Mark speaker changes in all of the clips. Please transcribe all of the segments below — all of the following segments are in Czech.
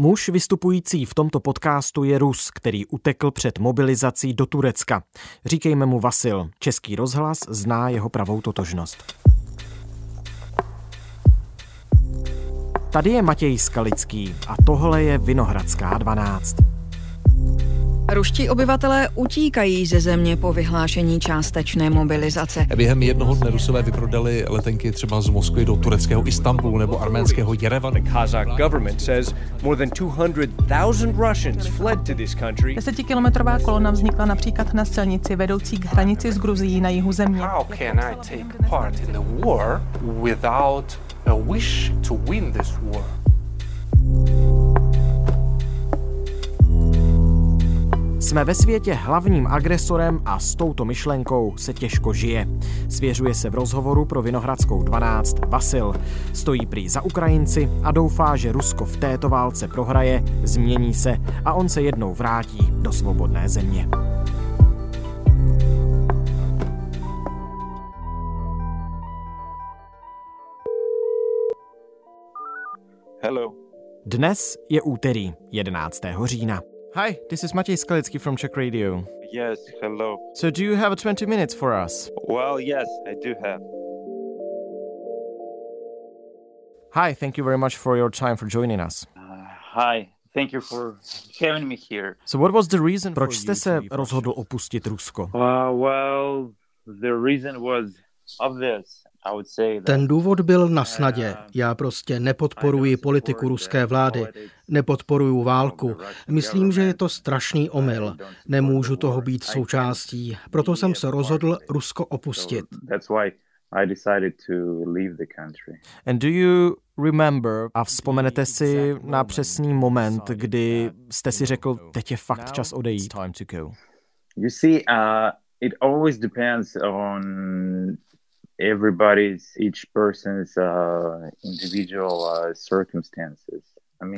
Speaker 1: Muž vystupující v tomto podcastu je Rus, který utekl před mobilizací do Turecka. Říkejme mu Vasil. Český rozhlas zná jeho pravou totožnost. Tady je Matěj Skalický a tohle je Vinohradská 12.
Speaker 2: Ruští obyvatelé utíkají ze země po vyhlášení částečné mobilizace.
Speaker 3: Během jednoho dne Rusové vyprodali letenky třeba z Moskvy do tureckého Istanbulu nebo arménského Jerevanu.
Speaker 4: The Kazakh government says more than 200,000 Russians fled to this country.
Speaker 5: Desetikilometrová kolona vznikla například na silnici vedoucí k hranici s Gruzií na jihu země.
Speaker 6: How can I take part in the war without a wish to win this war?
Speaker 1: Jsme ve světě hlavním agresorem a s touto myšlenkou se těžko žije. Svěřuje se v rozhovoru pro Vinohradskou 12 Vasil. Stojí prý za Ukrajinci a doufá, že Rusko v této válce prohraje, změní se a on se jednou vrátí do svobodné země.
Speaker 7: Hello.
Speaker 1: Dnes je úterý 11. října. Hi, this is Matěj Skalický from Czech Radio.
Speaker 7: Yes, hello.
Speaker 1: So do you have 20 minutes for us?
Speaker 7: Well, yes, I do have.
Speaker 1: Hi, thank you very much for your time for joining us.
Speaker 7: Uh, hi, thank you for having me here.
Speaker 1: So what was the reason Proč jste se rozhodl opustit Rusko?
Speaker 7: Uh, well, the reason was obvious.
Speaker 8: Ten důvod byl na snadě. Já prostě nepodporuji politiku ruské vlády, nepodporuji válku. Myslím, že je to strašný omyl. Nemůžu toho být součástí. Proto jsem se rozhodl Rusko opustit.
Speaker 1: And do you remember a vzpomenete si na přesný moment, kdy jste si řekl, teď je fakt čas odejít?
Speaker 7: You see, uh, it always depends on everybody's each person's uh, individual uh, circumstances.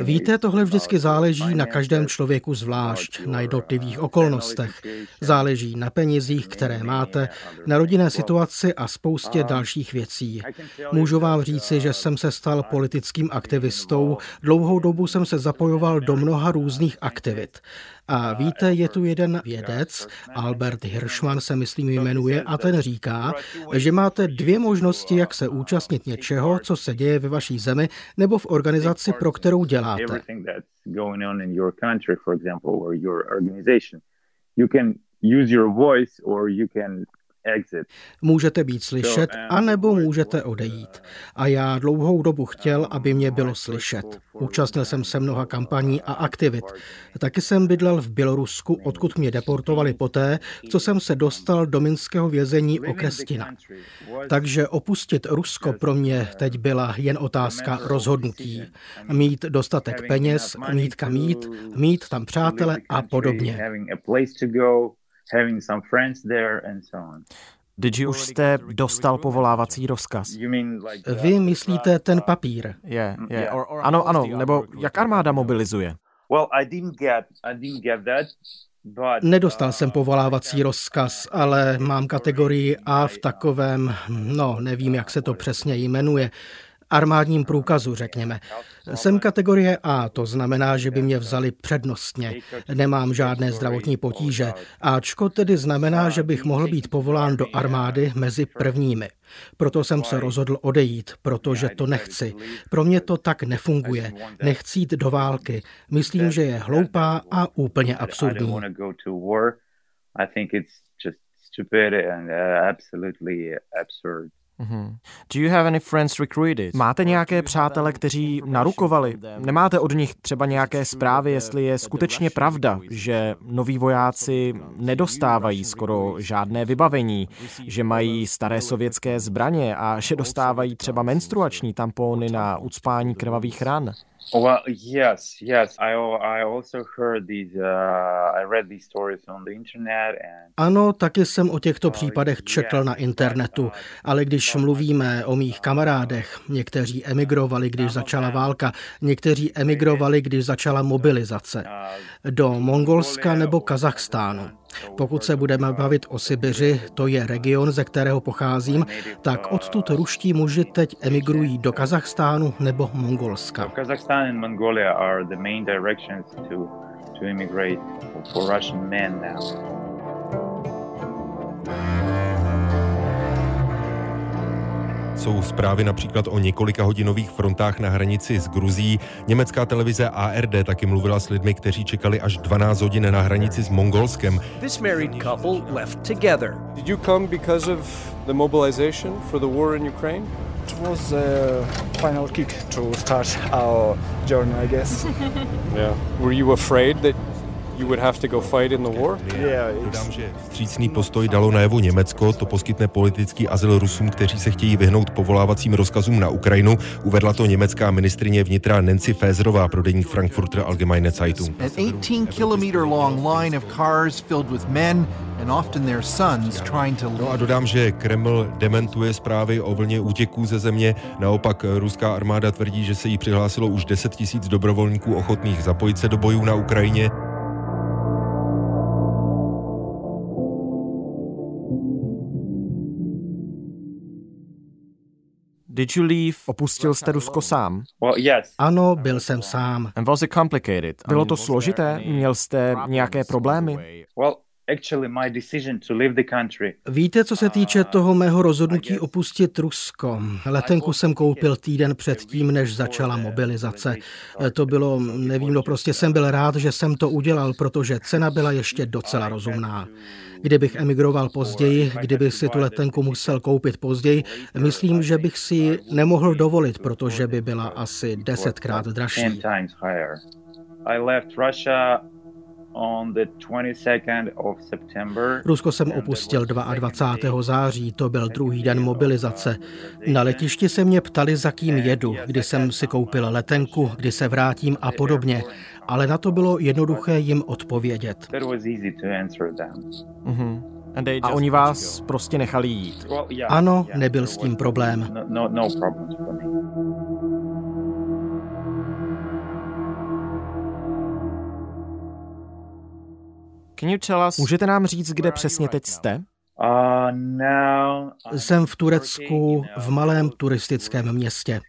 Speaker 8: Víte, tohle vždycky záleží na každém člověku zvlášť, na jednotlivých okolnostech. Záleží na penězích, které máte, na rodinné situaci a spoustě dalších věcí. Můžu vám říci, že jsem se stal politickým aktivistou. Dlouhou dobu jsem se zapojoval do mnoha různých aktivit. A víte, je tu jeden vědec, Albert Hirschman se myslím jmenuje, a ten říká, že máte dvě možnosti, jak se účastnit něčeho, co se děje ve vaší zemi nebo v organizaci, pro kterou děláte. You can use your voice or you can Můžete být slyšet, anebo můžete odejít. A já dlouhou dobu chtěl, aby mě bylo slyšet. Účastnil jsem se mnoha kampaní a aktivit. Taky jsem bydlel v Bělorusku, odkud mě deportovali poté, co jsem se dostal do minského vězení Okrestina. Takže opustit Rusko pro mě teď byla jen otázka rozhodnutí. Mít dostatek peněz, mít kam jít, mít tam přátele a podobně having some friends there and so on.
Speaker 1: Did you už jste dostal povolávací rozkaz?
Speaker 8: Vy myslíte ten papír?
Speaker 1: Je, je. Ano, ano, nebo jak armáda mobilizuje?
Speaker 8: Nedostal jsem povolávací rozkaz, ale mám kategorii A v takovém, no nevím, jak se to přesně jmenuje, armádním průkazu, řekněme. Jsem kategorie A, to znamená, že by mě vzali přednostně. Nemám žádné zdravotní potíže. Ačko tedy znamená, že bych mohl být povolán do armády mezi prvními. Proto jsem se rozhodl odejít, protože to nechci. Pro mě to tak nefunguje. Nechci jít do války. Myslím, že je hloupá a úplně absurdní. I think it's just stupid and uh, absolutely absurd.
Speaker 1: Mm-hmm. Do you have any friends recruited? Máte nějaké přátele, kteří narukovali? Nemáte od nich třeba nějaké zprávy, jestli je skutečně pravda, že noví vojáci nedostávají skoro žádné vybavení, že mají staré sovětské zbraně a že dostávají třeba menstruační tampony na ucpání krvavých ran?
Speaker 7: Well, yes, yes. I I also heard these. Uh, I read these stories on the internet. And...
Speaker 8: Ano, taky jsem o těchto případech četl na internetu, ale když mluvíme o mých kamarádech, někteří emigrovali, když začala válka, někteří emigrovali, když začala mobilizace do Mongolska nebo Kazachstánu. Pokud se budeme bavit o Sibiři, to je region, ze kterého pocházím, tak odtud ruští muži teď emigrují do Kazachstánu nebo Mongolska.
Speaker 7: For Russian men now.
Speaker 9: Jsou zprávy například o několika hodinových frontách na hranici s Gruzí. Německá televize ARD taky mluvila s lidmi, kteří čekali až 12 hodin na hranici s Mongolskem.
Speaker 4: This married couple left together. Did you come because of the mobilization for the war in Ukraine?
Speaker 10: It was the final kick to start our journey, I guess.
Speaker 4: yeah. Were you afraid that
Speaker 9: vstřícný postoj dalo najevo Německo, to poskytne politický azyl Rusům, kteří se chtějí vyhnout povolávacím rozkazům na Ukrajinu. Uvedla to německá ministrině vnitra Nancy Faeserová pro deník Frankfurter Allgemeine Zeitung.
Speaker 11: An 18 kilometer long line of cars filled with men and often their sons trying to
Speaker 9: No a dodám, že Kreml dementuje zprávy o vlně útěků ze země. Naopak ruská armáda tvrdí, že se jí přihlásilo už 10 tisíc dobrovolníků ochotných zapojit se do bojů na Ukrajině.
Speaker 1: Did you leave? Opustil jste Rusko sám?
Speaker 7: Well, yes.
Speaker 8: Ano, byl jsem sám.
Speaker 1: And was it complicated? Bylo to složité? Měl jste nějaké problémy?
Speaker 7: Well, actually my decision to leave the country.
Speaker 8: Víte, co se týče toho mého rozhodnutí opustit Rusko? Letenku jsem koupil týden před tím, než začala mobilizace. To bylo, nevím, no prostě jsem byl rád, že jsem to udělal, protože cena byla ještě docela rozumná. Kdybych emigroval později, kdyby si tu letenku musel koupit později, myslím, že bych si ji nemohl dovolit, protože by byla asi desetkrát dražší. Rusko jsem opustil 22. září, to byl druhý den mobilizace. Na letišti se mě ptali, za kým jedu, kdy jsem si koupil letenku, kdy se vrátím a podobně, ale na to bylo jednoduché jim odpovědět.
Speaker 1: Mhm. A oni vás prostě nechali jít.
Speaker 8: Ano, nebyl s tím problém.
Speaker 1: Můžete nám říct, kde přesně teď jste?
Speaker 7: Uh,
Speaker 8: Jsem v Turecku v malém turistickém městě.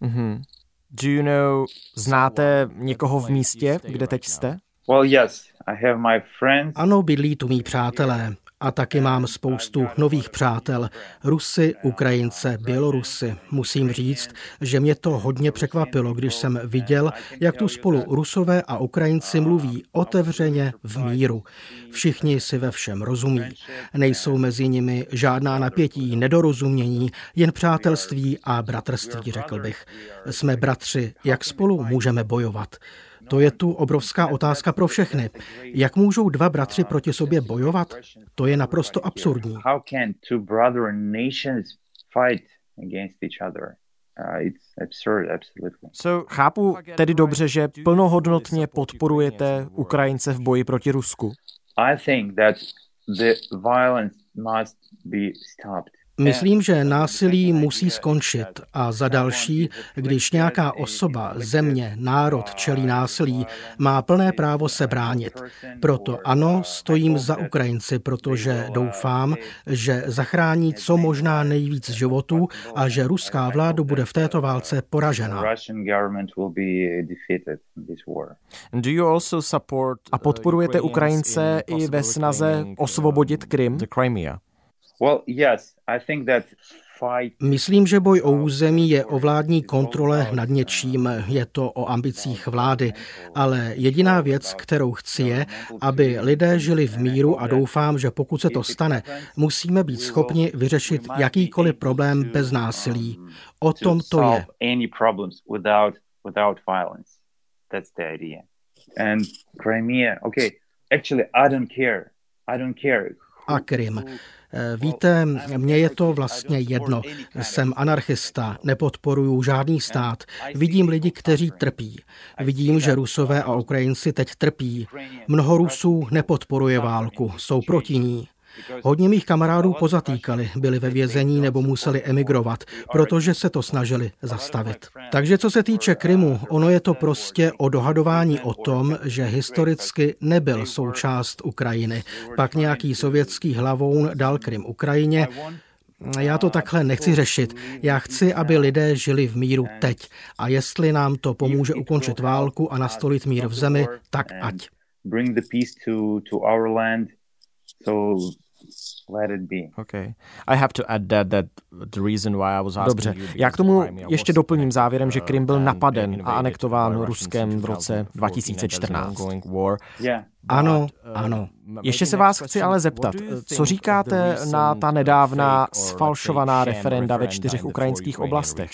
Speaker 1: Mhm. Do you know, znáte někoho v místě, kde teď jste?
Speaker 7: Well, yes, I have my friends.
Speaker 8: Ano, bydlí tu mý přátelé. A taky mám spoustu nových přátel. Rusy, Ukrajince, Bělorusy. Musím říct, že mě to hodně překvapilo, když jsem viděl, jak tu spolu Rusové a Ukrajinci mluví otevřeně v míru. Všichni si ve všem rozumí. Nejsou mezi nimi žádná napětí, nedorozumění, jen přátelství a bratrství, řekl bych. Jsme bratři, jak spolu můžeme bojovat. To je tu obrovská otázka pro všechny. Jak můžou dva bratři proti sobě bojovat? To je naprosto absurdní.
Speaker 7: Uh,
Speaker 1: chápu tedy dobře, že plnohodnotně podporujete Ukrajince v boji proti Rusku.
Speaker 7: I think that the violence must be stopped.
Speaker 8: Myslím, že násilí musí skončit a za další, když nějaká osoba, země, národ čelí násilí, má plné právo se bránit. Proto ano, stojím za Ukrajinci, protože doufám, že zachrání co možná nejvíc životů a že ruská vláda bude v této válce poražena.
Speaker 1: A podporujete Ukrajince i ve snaze osvobodit Krym,
Speaker 8: Myslím, že boj o území je o vládní kontrole nad něčím, je to o ambicích vlády, ale jediná věc, kterou chci je, aby lidé žili v míru a doufám, že pokud se to stane, musíme být schopni vyřešit jakýkoliv problém bez násilí. O tom to je.
Speaker 7: solve any problems without without violence. That's the idea. And Crimea, okay. Actually, I don't care. I don't care.
Speaker 8: A Krym. Eh, Víte, mně je to vlastně jedno. Jsem anarchista, nepodporuju žádný stát. Vidím lidi, kteří trpí. Vidím, že Rusové a Ukrajinci teď trpí. Mnoho Rusů nepodporuje válku, jsou proti ní. Hodně mých kamarádů pozatýkali, byli ve vězení nebo museli emigrovat, protože se to snažili zastavit. Takže co se týče Krymu, ono je to prostě o dohadování o tom, že historicky nebyl součást Ukrajiny. Pak nějaký sovětský hlavoun dal Krym Ukrajině, já to takhle nechci řešit. Já chci, aby lidé žili v míru teď. A jestli nám to pomůže ukončit válku a nastolit mír v zemi, tak ať.
Speaker 1: Dobře, já k tomu ještě doplním závěrem, že Krym byl napaden a anektován Ruskem v roce 2014.
Speaker 8: Ano, ano.
Speaker 1: Ještě se vás chci ale zeptat, co říkáte na ta nedávná sfalšovaná referenda ve čtyřech ukrajinských oblastech?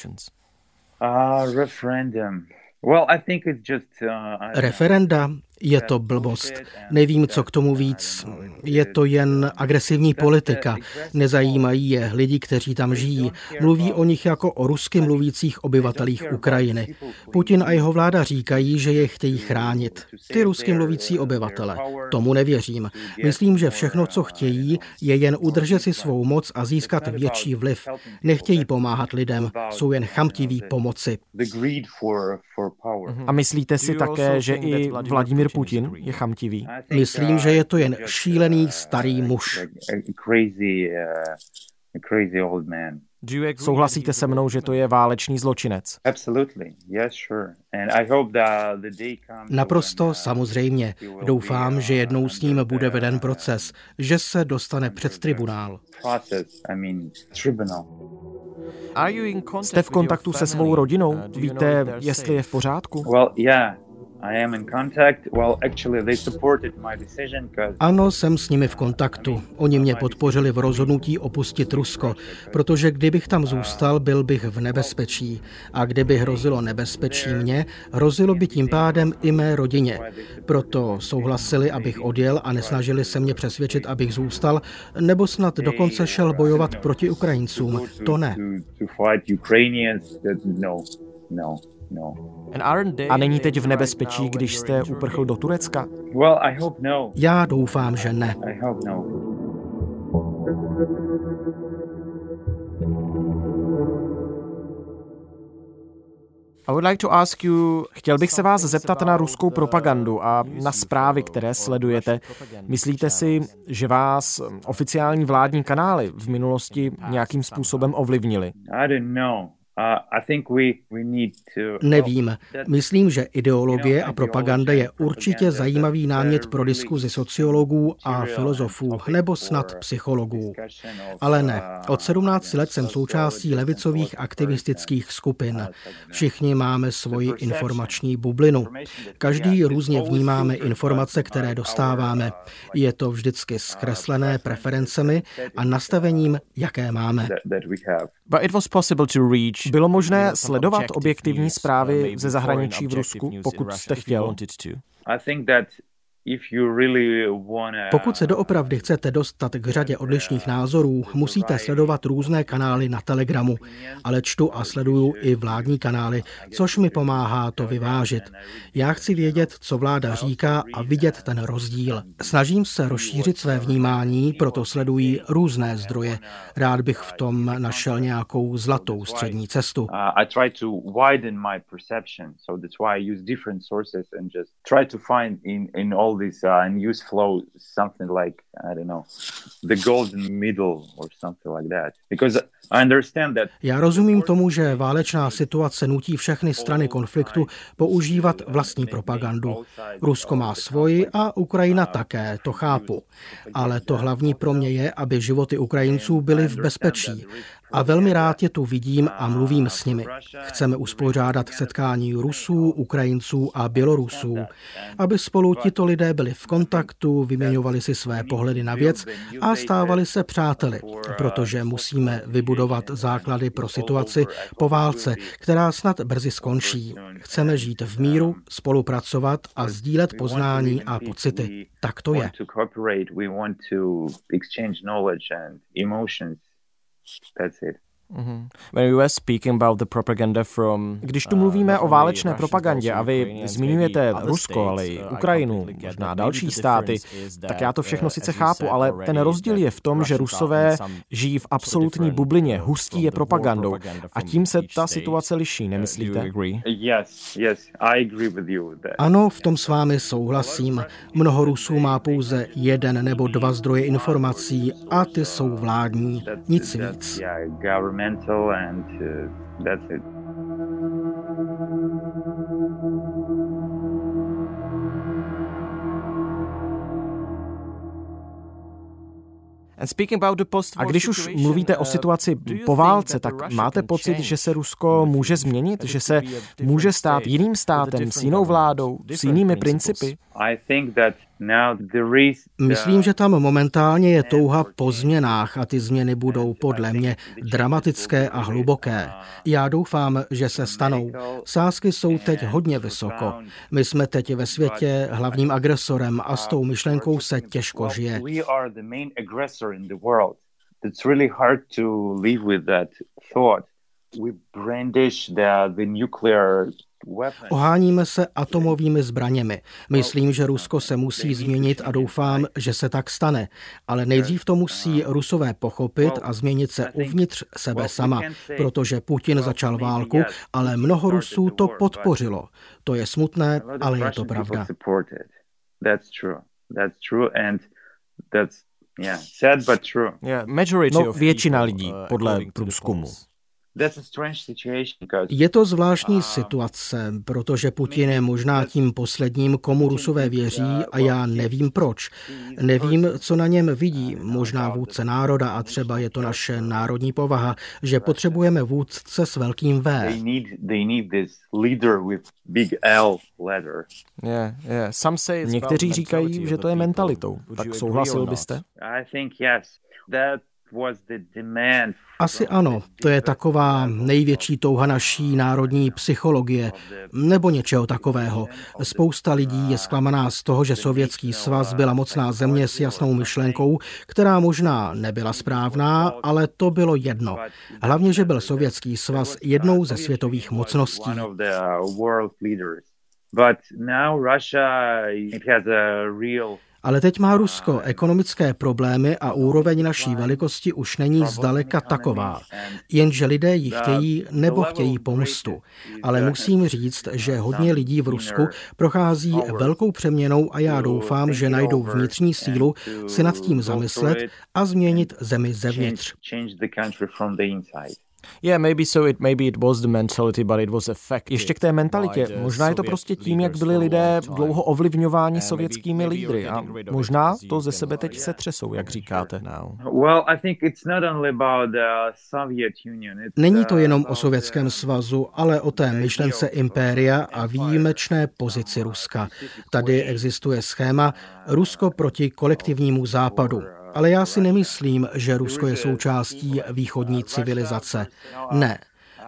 Speaker 7: Uh, referendum. Well, I think it's just,
Speaker 8: uh, Referenda je to blbost. Nevím, co k tomu víc. Je to jen agresivní politika. Nezajímají je lidi, kteří tam žijí. Mluví o nich jako o rusky mluvících obyvatelích Ukrajiny. Putin a jeho vláda říkají, že je chtějí chránit. Ty rusky mluvící obyvatele. Tomu nevěřím. Myslím, že všechno, co chtějí, je jen udržet si svou moc a získat větší vliv. Nechtějí pomáhat lidem, jsou jen chamtiví pomoci.
Speaker 1: A myslíte si také, že i Vladimír Putin je chamtivý?
Speaker 8: Myslím, že je to jen šílený starý muž.
Speaker 1: Souhlasíte se mnou, že to je válečný zločinec?
Speaker 8: Naprosto samozřejmě. Doufám, že jednou s ním bude veden proces, že se dostane před tribunál.
Speaker 1: Jste v kontaktu se svou rodinou? Víte, jestli je v pořádku?
Speaker 8: Ano, jsem s nimi v kontaktu. Oni mě podpořili v rozhodnutí opustit Rusko, protože kdybych tam zůstal, byl bych v nebezpečí. A kdyby hrozilo nebezpečí mě, hrozilo by tím pádem i mé rodině. Proto souhlasili, abych odjel a nesnažili se mě přesvědčit, abych zůstal, nebo snad dokonce šel bojovat proti Ukrajincům. To ne.
Speaker 7: No. No.
Speaker 1: A není teď v nebezpečí, když jste uprchl do Turecka?
Speaker 7: No.
Speaker 8: Já doufám, že ne.
Speaker 1: I would like to ask you, chtěl bych se vás zeptat na ruskou propagandu a na zprávy, které sledujete. Myslíte si, že vás oficiální vládní kanály v minulosti nějakým způsobem ovlivnili?
Speaker 8: Nevím. Myslím, že ideologie a propaganda je určitě zajímavý námět pro diskuzi sociologů a filozofů, nebo snad psychologů. Ale ne. Od 17 let jsem součástí levicových aktivistických skupin. Všichni máme svoji informační bublinu. Každý různě vnímáme informace, které dostáváme. Je to vždycky zkreslené preferencemi a nastavením, jaké máme.
Speaker 1: Bylo možné sledovat objektivní zprávy ze zahraničí v Rusku, pokud jste chtěl?
Speaker 8: Pokud se doopravdy chcete dostat k řadě odlišných názorů, musíte sledovat různé kanály na Telegramu, ale čtu a sleduju i vládní kanály, což mi pomáhá to vyvážit. Já chci vědět, co vláda říká a vidět ten rozdíl. Snažím se rozšířit své vnímání, proto sleduji různé zdroje. Rád bych v tom našel nějakou zlatou střední cestu. Uh, all this uh, and use flow something like I don't know the golden middle or something like that because I understand that Já rozumím tomu, že válečná situace nutí všechny strany konfliktu používat vlastní propagandu. Rusko má svoji a Ukrajina také, to chápu. Ale to hlavní pro mě je, aby životy Ukrajinců byly v bezpečí a velmi rád je tu vidím a mluvím s nimi. Chceme uspořádat setkání Rusů, Ukrajinců a Bělorusů, aby spolu tito lidé byli v kontaktu, vyměňovali si své pohledy na věc a stávali se přáteli, protože musíme vybudovat základy pro situaci po válce, která snad brzy skončí. Chceme žít v míru, spolupracovat a sdílet poznání a pocity. Tak to je.
Speaker 7: That's it.
Speaker 1: Když tu mluvíme o válečné propagandě a vy zmiňujete Rusko, ale i Ukrajinu, možná další státy, tak já to všechno sice chápu, ale ten rozdíl je v tom, že Rusové žijí v absolutní bublině, hustí je propagandou. a tím se ta situace liší, nemyslíte?
Speaker 8: Ano, v tom s vámi souhlasím. Mnoho Rusů má pouze jeden nebo dva zdroje informací a ty jsou vládní, nic víc.
Speaker 1: A když už mluvíte o uh, situaci po válce, tak máte pocit, že se Rusko může změnit, že se může stát jiným státem, s jinou vládou, s jinými principy?
Speaker 8: Myslím, že tam momentálně je touha po změnách a ty změny budou podle mě dramatické a hluboké. Já doufám, že se stanou. Sázky jsou teď hodně vysoko. My jsme teď ve světě hlavním agresorem a s tou myšlenkou se těžko žije. It's really hard to live with that thought. We brandish the, the nuclear Oháníme se atomovými zbraněmi. Myslím, že Rusko se musí změnit a doufám, že se tak stane. Ale nejdřív to musí Rusové pochopit a změnit se uvnitř sebe sama, protože Putin začal válku, ale mnoho Rusů to podpořilo. To je smutné, ale je to pravda.
Speaker 1: No, většina lidí, podle průzkumu.
Speaker 8: Je to zvláštní uh, situace, protože Putin je možná tím posledním, komu Rusové věří a já nevím proč. Nevím, co na něm vidí, možná vůdce národa a třeba je to naše národní povaha, že potřebujeme vůdce s velkým V.
Speaker 1: Někteří říkají, že to je mentalitou. Tak souhlasil byste?
Speaker 8: Asi ano, to je taková největší touha naší národní psychologie, nebo něčeho takového. Spousta lidí je zklamaná z toho, že Sovětský svaz byla mocná země s jasnou myšlenkou, která možná nebyla správná, ale to bylo jedno. Hlavně, že byl Sovětský svaz jednou ze světových mocností. But now Russia it has a real ale teď má Rusko ekonomické problémy a úroveň naší velikosti už není zdaleka taková. Jenže lidé ji chtějí nebo chtějí pomstu. Ale musím říct, že hodně lidí v Rusku prochází velkou přeměnou a já doufám, že najdou vnitřní sílu si nad tím zamyslet a změnit zemi zevnitř.
Speaker 1: Ještě k té mentalitě. Možná je to prostě tím, jak byli lidé dlouho ovlivňováni sovětskými lídry a možná to ze sebe teď se třesou, jak říkáte.
Speaker 8: Není to jenom o Sovětském svazu, ale o té myšlence impéria a výjimečné pozici Ruska. Tady existuje schéma Rusko proti kolektivnímu západu. Ale já si nemyslím, že Rusko je součástí východní civilizace. Ne.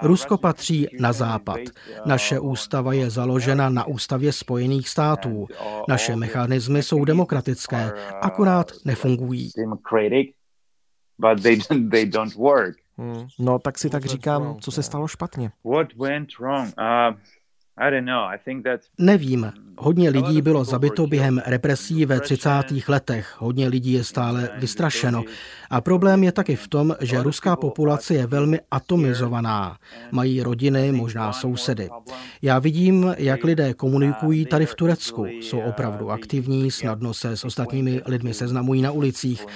Speaker 8: Rusko patří na západ. Naše ústava je založena na ústavě Spojených států. Naše mechanismy jsou demokratické, akorát nefungují.
Speaker 1: Hmm. No, tak si tak říkám, co se stalo špatně.
Speaker 8: Nevím. Hodně lidí bylo zabito během represí ve 30. letech. Hodně lidí je stále vystrašeno. A problém je taky v tom, že ruská populace je velmi atomizovaná. Mají rodiny, možná sousedy. Já vidím, jak lidé komunikují tady v Turecku. Jsou opravdu aktivní, snadno se s ostatními lidmi seznamují na ulicích.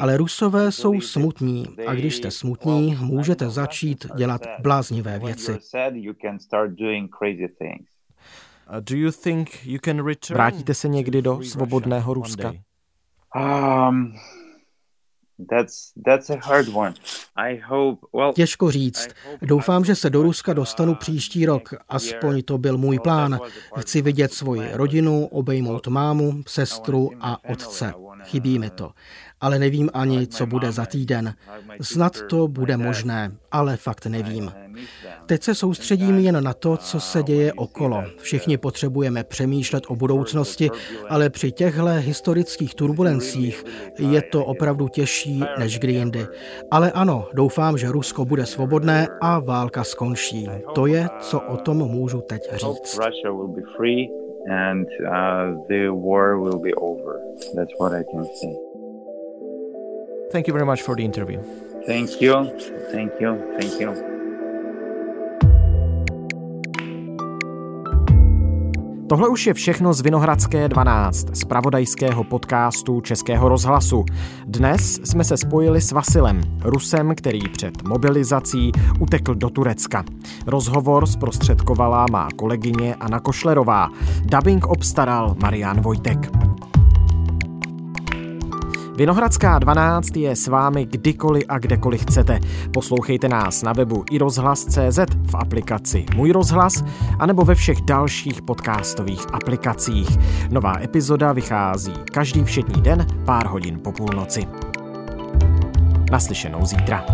Speaker 8: Ale Rusové jsou smutní. A když jste smutní, můžete začít dělat bláznivé věci.
Speaker 1: Vrátíte se někdy do svobodného Ruska? Um,
Speaker 8: Těžko říct. Doufám, že se do Ruska dostanu příští rok. Aspoň to byl můj plán. Chci vidět svoji rodinu, obejmout mámu, sestru a otce. chybí mi to. Ale nevím ani, co bude za týden. Snad to bude možné, ale fakt nevím. Teď se soustředím jen na to, co se děje okolo. Všichni potřebujeme přemýšlet o budoucnosti, ale při těchto historických turbulencích je to opravdu těžší než kdy jindy. Ale ano, doufám, že Rusko bude svobodné a válka skončí. To je, co o tom můžu teď říct. and uh, the war will be over. That's what I can say.
Speaker 1: Thank you very much for the interview.
Speaker 7: Thank you. Thank you. Thank you.
Speaker 1: Tohle už je všechno z Vinohradské 12, z pravodajského podcastu Českého rozhlasu. Dnes jsme se spojili s Vasilem, Rusem, který před mobilizací utekl do Turecka. Rozhovor zprostředkovala má kolegyně Anna Košlerová. Dubbing obstaral Marian Vojtek. Vinohradská 12 je s vámi kdykoliv a kdekoliv chcete. Poslouchejte nás na webu i rozhlas.cz v aplikaci Můj rozhlas anebo ve všech dalších podcastových aplikacích. Nová epizoda vychází každý všední den pár hodin po půlnoci. Naslyšenou zítra.